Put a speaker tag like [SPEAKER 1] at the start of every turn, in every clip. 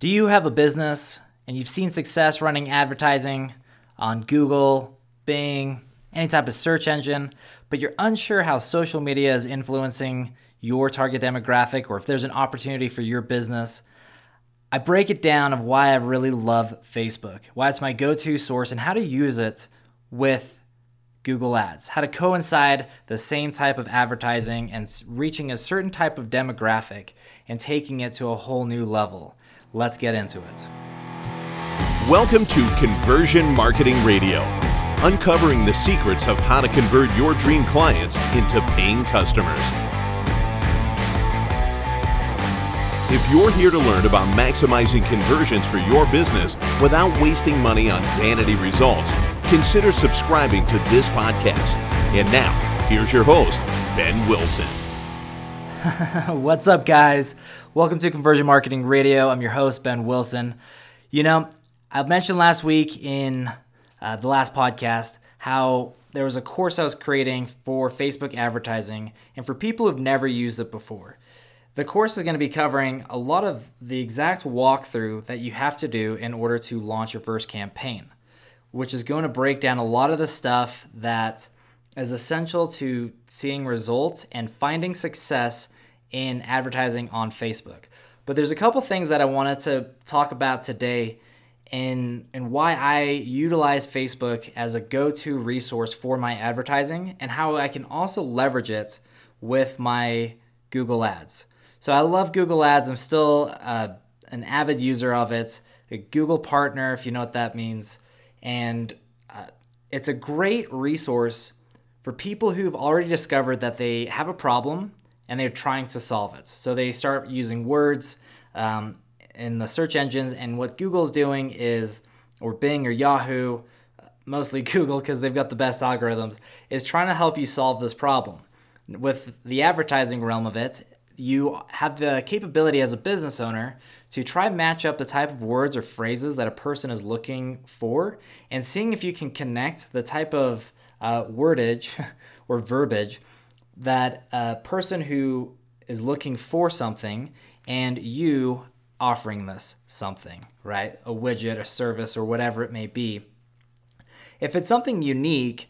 [SPEAKER 1] Do you have a business and you've seen success running advertising on Google, Bing, any type of search engine, but you're unsure how social media is influencing your target demographic or if there's an opportunity for your business? I break it down of why I really love Facebook, why it's my go to source, and how to use it with Google Ads, how to coincide the same type of advertising and reaching a certain type of demographic and taking it to a whole new level. Let's get into it.
[SPEAKER 2] Welcome to Conversion Marketing Radio, uncovering the secrets of how to convert your dream clients into paying customers. If you're here to learn about maximizing conversions for your business without wasting money on vanity results, consider subscribing to this podcast. And now, here's your host, Ben Wilson.
[SPEAKER 1] What's up, guys? Welcome to Conversion Marketing Radio. I'm your host, Ben Wilson. You know, I mentioned last week in uh, the last podcast how there was a course I was creating for Facebook advertising and for people who've never used it before. The course is going to be covering a lot of the exact walkthrough that you have to do in order to launch your first campaign, which is going to break down a lot of the stuff that is essential to seeing results and finding success in advertising on Facebook. But there's a couple things that I wanted to talk about today and and why I utilize Facebook as a go-to resource for my advertising and how I can also leverage it with my Google Ads. So I love Google Ads. I'm still uh, an avid user of it, a Google partner if you know what that means, and uh, it's a great resource for people who've already discovered that they have a problem and they're trying to solve it. So they start using words um, in the search engines, and what Google's doing is, or Bing or Yahoo, mostly Google because they've got the best algorithms, is trying to help you solve this problem. With the advertising realm of it, you have the capability as a business owner to try match up the type of words or phrases that a person is looking for and seeing if you can connect the type of uh, wordage or verbiage that a person who is looking for something and you offering this something, right? A widget, a service, or whatever it may be. If it's something unique,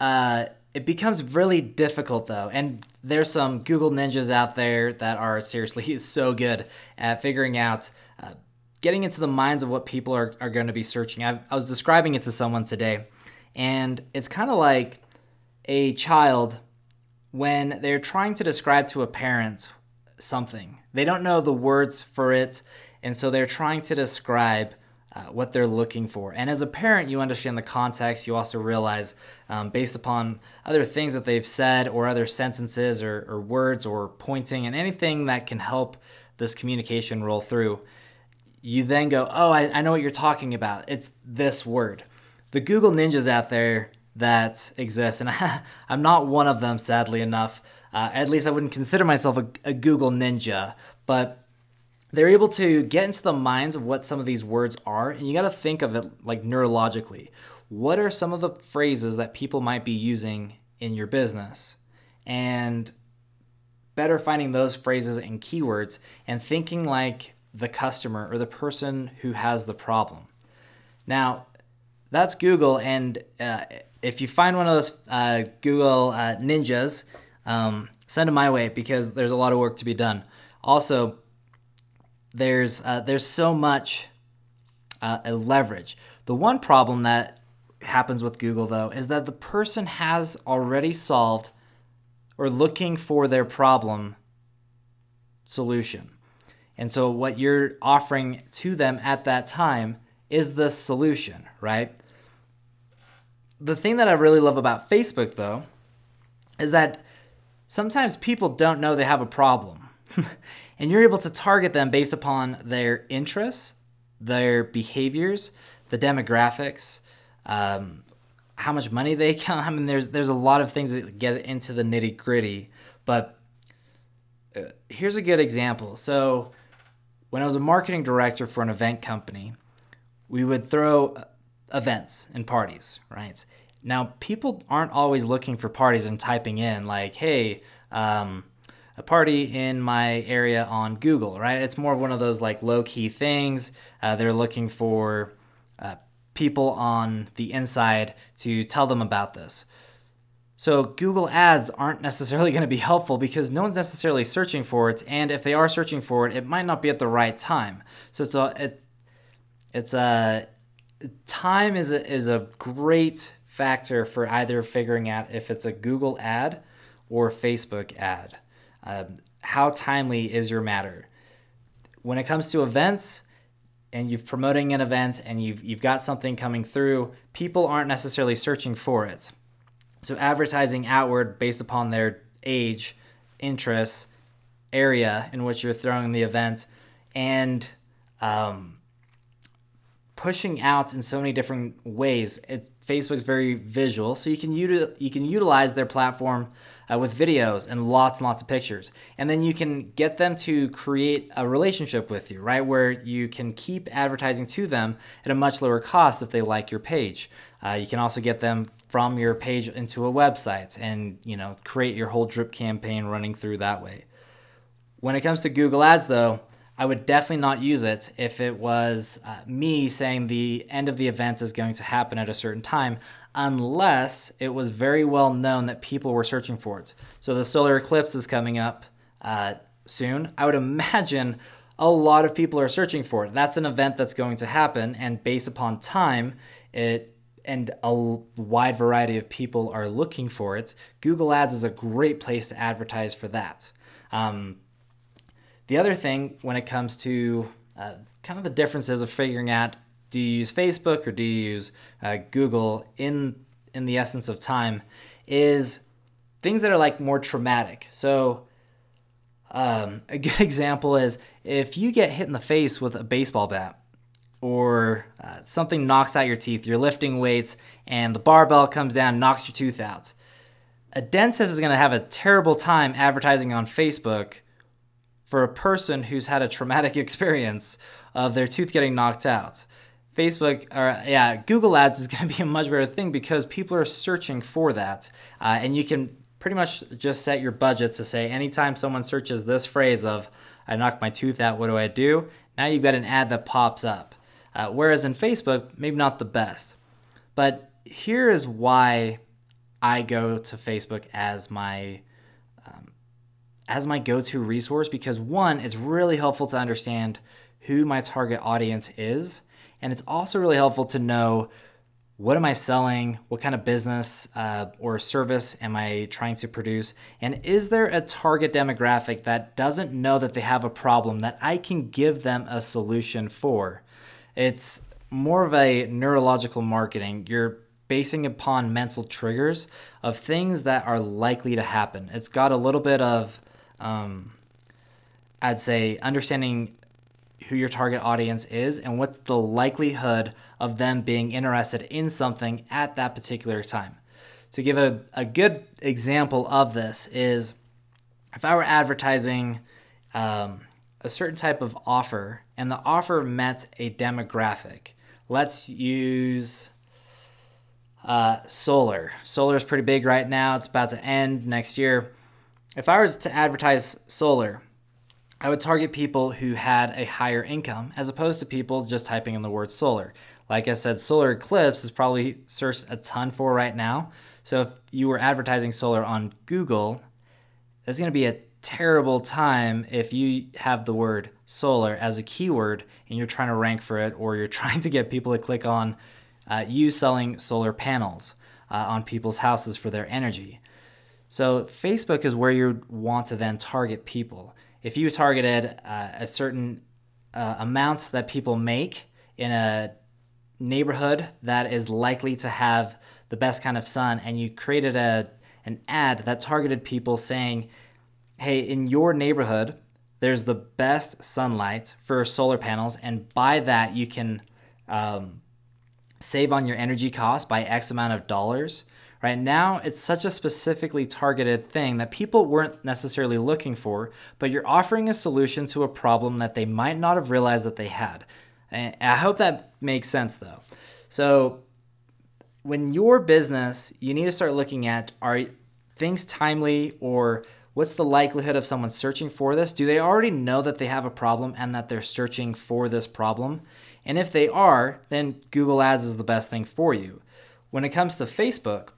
[SPEAKER 1] uh, it becomes really difficult though. And there's some Google ninjas out there that are seriously so good at figuring out, uh, getting into the minds of what people are, are going to be searching. I, I was describing it to someone today, and it's kind of like a child when they're trying to describe to a parent something. They don't know the words for it, and so they're trying to describe uh, what they're looking for. And as a parent, you understand the context. You also realize, um, based upon other things that they've said, or other sentences, or, or words, or pointing, and anything that can help this communication roll through, you then go, Oh, I, I know what you're talking about. It's this word. The Google ninjas out there that exist, and I, am not one of them, sadly enough. Uh, at least I wouldn't consider myself a, a Google ninja, but they're able to get into the minds of what some of these words are, and you got to think of it like neurologically. What are some of the phrases that people might be using in your business? And better finding those phrases and keywords and thinking like the customer or the person who has the problem. Now, that's Google, and uh, if you find one of those uh, Google uh, ninjas, um, send them my way because there's a lot of work to be done. Also, there's uh, there's so much uh, leverage. The one problem that happens with Google though is that the person has already solved or looking for their problem solution. And so what you're offering to them at that time is the solution, right? The thing that I really love about Facebook though is that sometimes people don't know they have a problem. and you're able to target them based upon their interests, their behaviors, the demographics, um, how much money they count. I mean, there's there's a lot of things that get into the nitty gritty. But uh, here's a good example. So when I was a marketing director for an event company, we would throw events and parties, right? Now people aren't always looking for parties and typing in like, "Hey." Um, a party in my area on Google, right? It's more of one of those like low key things. Uh, they're looking for uh, people on the inside to tell them about this. So Google Ads aren't necessarily going to be helpful because no one's necessarily searching for it, and if they are searching for it, it might not be at the right time. So it's a it, it's a time is a, is a great factor for either figuring out if it's a Google ad or Facebook ad. Um, how timely is your matter? When it comes to events, and you're promoting an event and you've, you've got something coming through, people aren't necessarily searching for it. So advertising outward based upon their age, interests, area in which you're throwing the event, and um, pushing out in so many different ways. It, Facebook's very visual, so you can util- you can utilize their platform uh, with videos and lots and lots of pictures, and then you can get them to create a relationship with you, right? Where you can keep advertising to them at a much lower cost if they like your page. Uh, you can also get them from your page into a website, and you know create your whole drip campaign running through that way. When it comes to Google Ads, though, I would definitely not use it if it was uh, me saying the end of the event is going to happen at a certain time, unless it was very well known that people were searching for it. So the solar eclipse is coming up uh, soon. I would imagine a lot of people are searching for it. That's an event that's going to happen, and based upon time, it and a wide variety of people are looking for it. Google Ads is a great place to advertise for that. Um, the other thing when it comes to uh, kind of the differences of figuring out do you use Facebook or do you use uh, Google in in the essence of time is things that are like more traumatic. So um, a good example is if you get hit in the face with a baseball bat or uh, something knocks out your teeth, you're lifting weights and the barbell comes down, knocks your tooth out. A dentist is going to have a terrible time advertising on Facebook for a person who's had a traumatic experience of their tooth getting knocked out. Facebook or yeah, Google Ads is going to be a much better thing because people are searching for that, uh, and you can pretty much just set your budget to say anytime someone searches this phrase of "I knocked my tooth out, what do I do?" Now you've got an ad that pops up. Uh, whereas in Facebook, maybe not the best. But here is why I go to Facebook as my as my go to resource because one, it's really helpful to understand who my target audience is. And it's also really helpful to know what am I selling? What kind of business uh, or service am I trying to produce? And is there a target demographic that doesn't know that they have a problem that I can give them a solution for? It's more of a neurological marketing. You're basing upon mental triggers of things that are likely to happen. It's got a little bit of um, I'd say understanding who your target audience is and what's the likelihood of them being interested in something at that particular time. To give a, a good example of this is if I were advertising um, a certain type of offer and the offer met a demographic, let's use uh, solar. Solar is pretty big right now. It's about to end next year. If I was to advertise solar, I would target people who had a higher income as opposed to people just typing in the word solar. Like I said, solar eclipse is probably searched a ton for right now. So if you were advertising solar on Google, that's going to be a terrible time if you have the word solar as a keyword and you're trying to rank for it or you're trying to get people to click on uh, you selling solar panels uh, on people's houses for their energy. So Facebook is where you want to then target people. If you targeted uh, a certain uh, amount that people make in a neighborhood that is likely to have the best kind of sun, and you created a an ad that targeted people saying, "Hey, in your neighborhood, there's the best sunlight for solar panels, and by that you can." Um, save on your energy cost by X amount of dollars Right now, it's such a specifically targeted thing that people weren't necessarily looking for, but you're offering a solution to a problem that they might not have realized that they had. And I hope that makes sense though. So, when your business, you need to start looking at are things timely or What's the likelihood of someone searching for this? Do they already know that they have a problem and that they're searching for this problem? And if they are, then Google Ads is the best thing for you. When it comes to Facebook,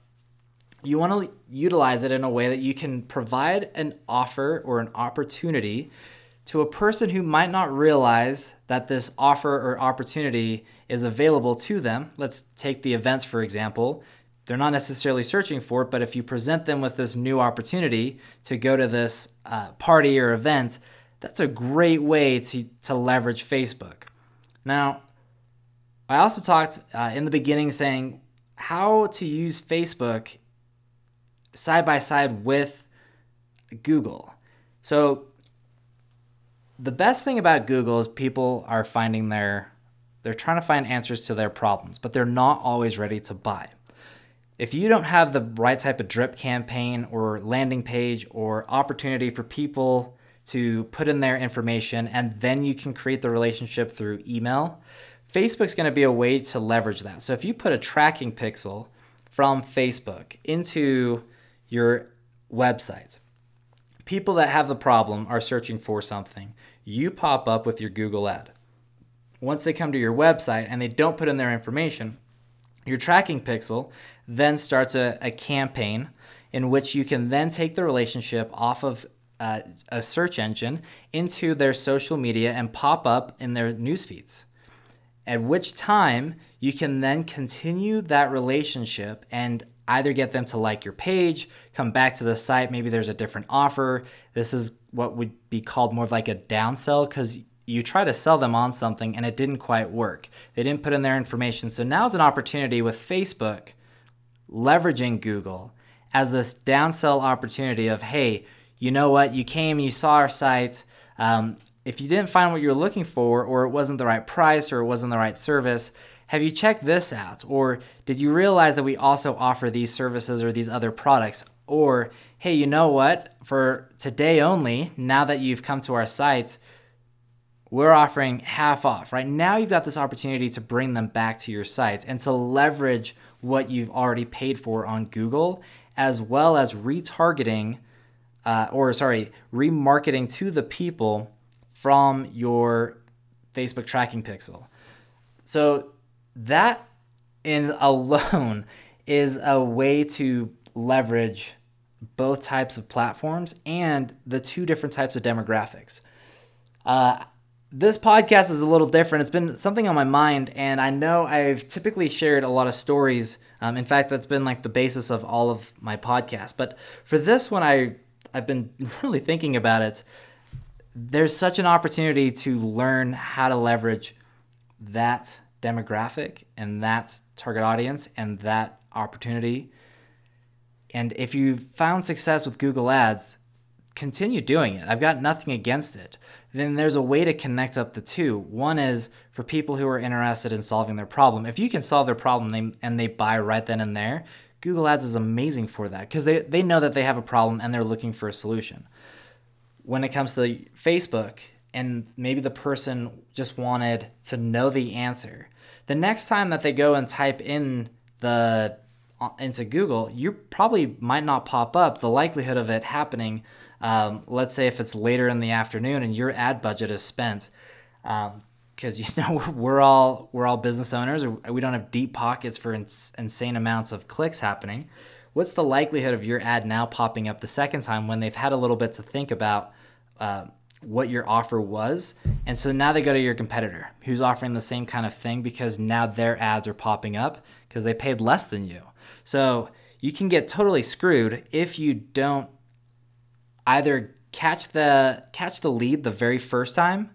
[SPEAKER 1] you want to utilize it in a way that you can provide an offer or an opportunity to a person who might not realize that this offer or opportunity is available to them. Let's take the events, for example. They're not necessarily searching for it, but if you present them with this new opportunity to go to this uh, party or event, that's a great way to, to leverage Facebook. Now, I also talked uh, in the beginning saying how to use Facebook side by side with Google. So the best thing about Google is people are finding their they're trying to find answers to their problems, but they're not always ready to buy. If you don't have the right type of drip campaign or landing page or opportunity for people to put in their information and then you can create the relationship through email, Facebook's going to be a way to leverage that. So if you put a tracking pixel from Facebook into your website. People that have the problem are searching for something. You pop up with your Google ad. Once they come to your website and they don't put in their information, your tracking pixel then starts a, a campaign in which you can then take the relationship off of uh, a search engine into their social media and pop up in their news feeds. At which time you can then continue that relationship and either get them to like your page, come back to the site, maybe there's a different offer. This is what would be called more of like a downsell because you try to sell them on something and it didn't quite work. They didn't put in their information. So now is an opportunity with Facebook leveraging Google as this downsell opportunity of, hey, you know what? You came, you saw our site. Um, if you didn't find what you're looking for, or it wasn't the right price, or it wasn't the right service, have you checked this out? Or did you realize that we also offer these services or these other products? Or, hey, you know what? For today only, now that you've come to our site, we're offering half off. Right now, you've got this opportunity to bring them back to your site and to leverage what you've already paid for on Google, as well as retargeting, uh, or sorry, remarketing to the people from your Facebook tracking pixel. So that in alone is a way to leverage both types of platforms and the two different types of demographics. Uh, this podcast is a little different. It's been something on my mind, and I know I've typically shared a lot of stories. Um, in fact, that's been like the basis of all of my podcasts. But for this one, I I've been really thinking about it. There's such an opportunity to learn how to leverage that demographic and that target audience and that opportunity. And if you've found success with Google Ads, continue doing it. I've got nothing against it. Then there's a way to connect up the two. One is for people who are interested in solving their problem. If you can solve their problem and they buy right then and there, Google Ads is amazing for that because they, they know that they have a problem and they're looking for a solution. When it comes to Facebook, and maybe the person just wanted to know the answer. The next time that they go and type in the uh, into Google, you probably might not pop up. The likelihood of it happening, um, let's say if it's later in the afternoon and your ad budget is spent, because um, you know we're all we're all business owners, we don't have deep pockets for ins- insane amounts of clicks happening. What's the likelihood of your ad now popping up the second time when they've had a little bit to think about? Uh, what your offer was. And so now they go to your competitor who's offering the same kind of thing because now their ads are popping up because they paid less than you. So you can get totally screwed if you don't either catch the catch the lead the very first time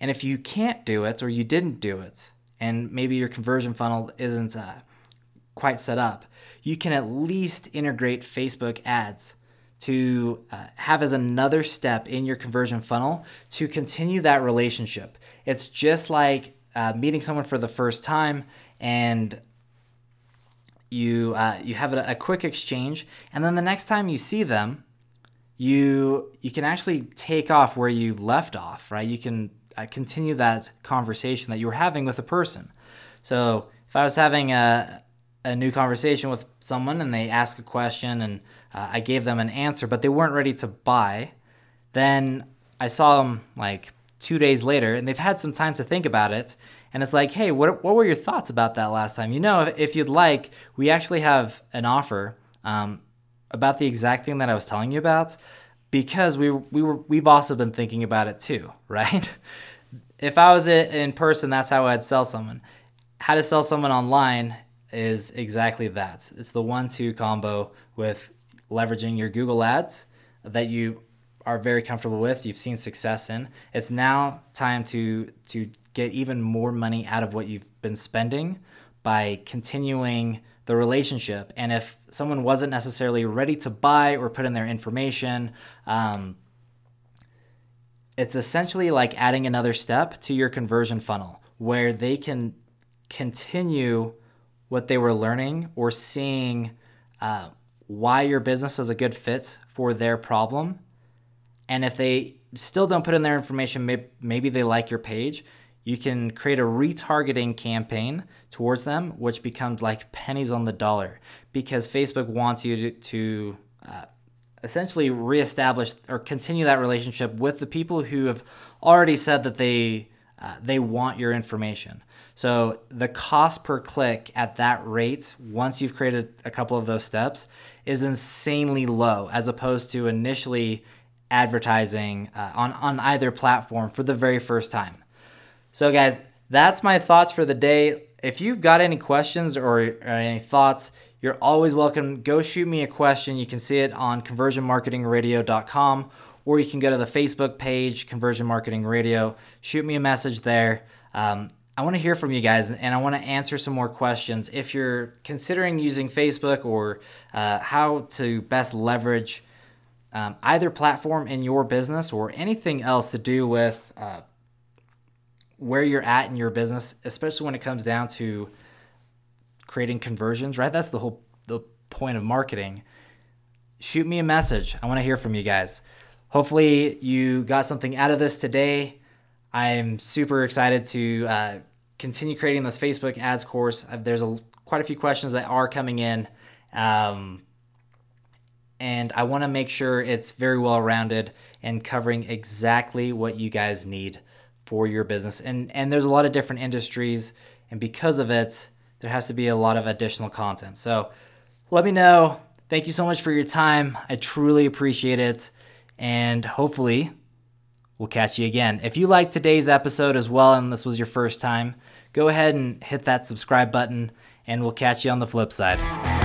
[SPEAKER 1] and if you can't do it or you didn't do it and maybe your conversion funnel isn't uh, quite set up, you can at least integrate Facebook ads to uh, have as another step in your conversion funnel to continue that relationship. It's just like uh, meeting someone for the first time and you uh, you have a, a, quick exchange and then the next time you see them you you can actually take off where you left off right you can uh, continue that conversation that you were having with a person so if i was having a a new conversation with someone and they ask a question and uh, I gave them an answer, but they weren't ready to buy, then I saw them like two days later and they've had some time to think about it. And it's like, hey, what, what were your thoughts about that last time? You know, if you'd like, we actually have an offer um, about the exact thing that I was telling you about because we, we were, we've also been thinking about it too, right? if I was in person, that's how I'd sell someone. How to sell someone online is exactly that. It's the one two combo with leveraging your Google ads that you are very comfortable with, you've seen success in. It's now time to to get even more money out of what you've been spending by continuing the relationship. And if someone wasn't necessarily ready to buy or put in their information, um, it's essentially like adding another step to your conversion funnel where they can continue what they were learning or seeing uh, why your business is a good fit for their problem. And if they still don't put in their information, maybe, they like your page, you can create a retargeting campaign towards them, which becomes like pennies on the dollar because Facebook wants you to, to uh, essentially reestablish or continue that relationship with the people who have already said that they uh, they want your information. So the cost per click at that rate, once you've created a couple of those steps, is insanely low as opposed to initially advertising uh, on, on either platform for the very first time. So, guys, that's my thoughts for the day. If you've got any questions or, or any thoughts, you're always welcome. Go shoot me a question. You can see it on conversionmarketingradio.com or you can go to the Facebook page, Conversion Marketing Radio. Shoot me a message there. Um, I want to hear from you guys and I want to answer some more questions. If you're considering using Facebook or uh, how to best leverage um, either platform in your business or anything else to do with uh, where you're at in your business, especially when it comes down to creating conversions, right? That's the whole the point of marketing. Shoot me a message. I want to hear from you guys. Hopefully, you got something out of this today. I'm super excited to uh, continue creating this Facebook ads course. There's a, quite a few questions that are coming in. Um, and I want to make sure it's very well rounded and covering exactly what you guys need for your business. And and there's a lot of different industries, and because of it, there has to be a lot of additional content. So let me know. Thank you so much for your time. I truly appreciate it, and hopefully We'll catch you again. If you liked today's episode as well and this was your first time, go ahead and hit that subscribe button, and we'll catch you on the flip side.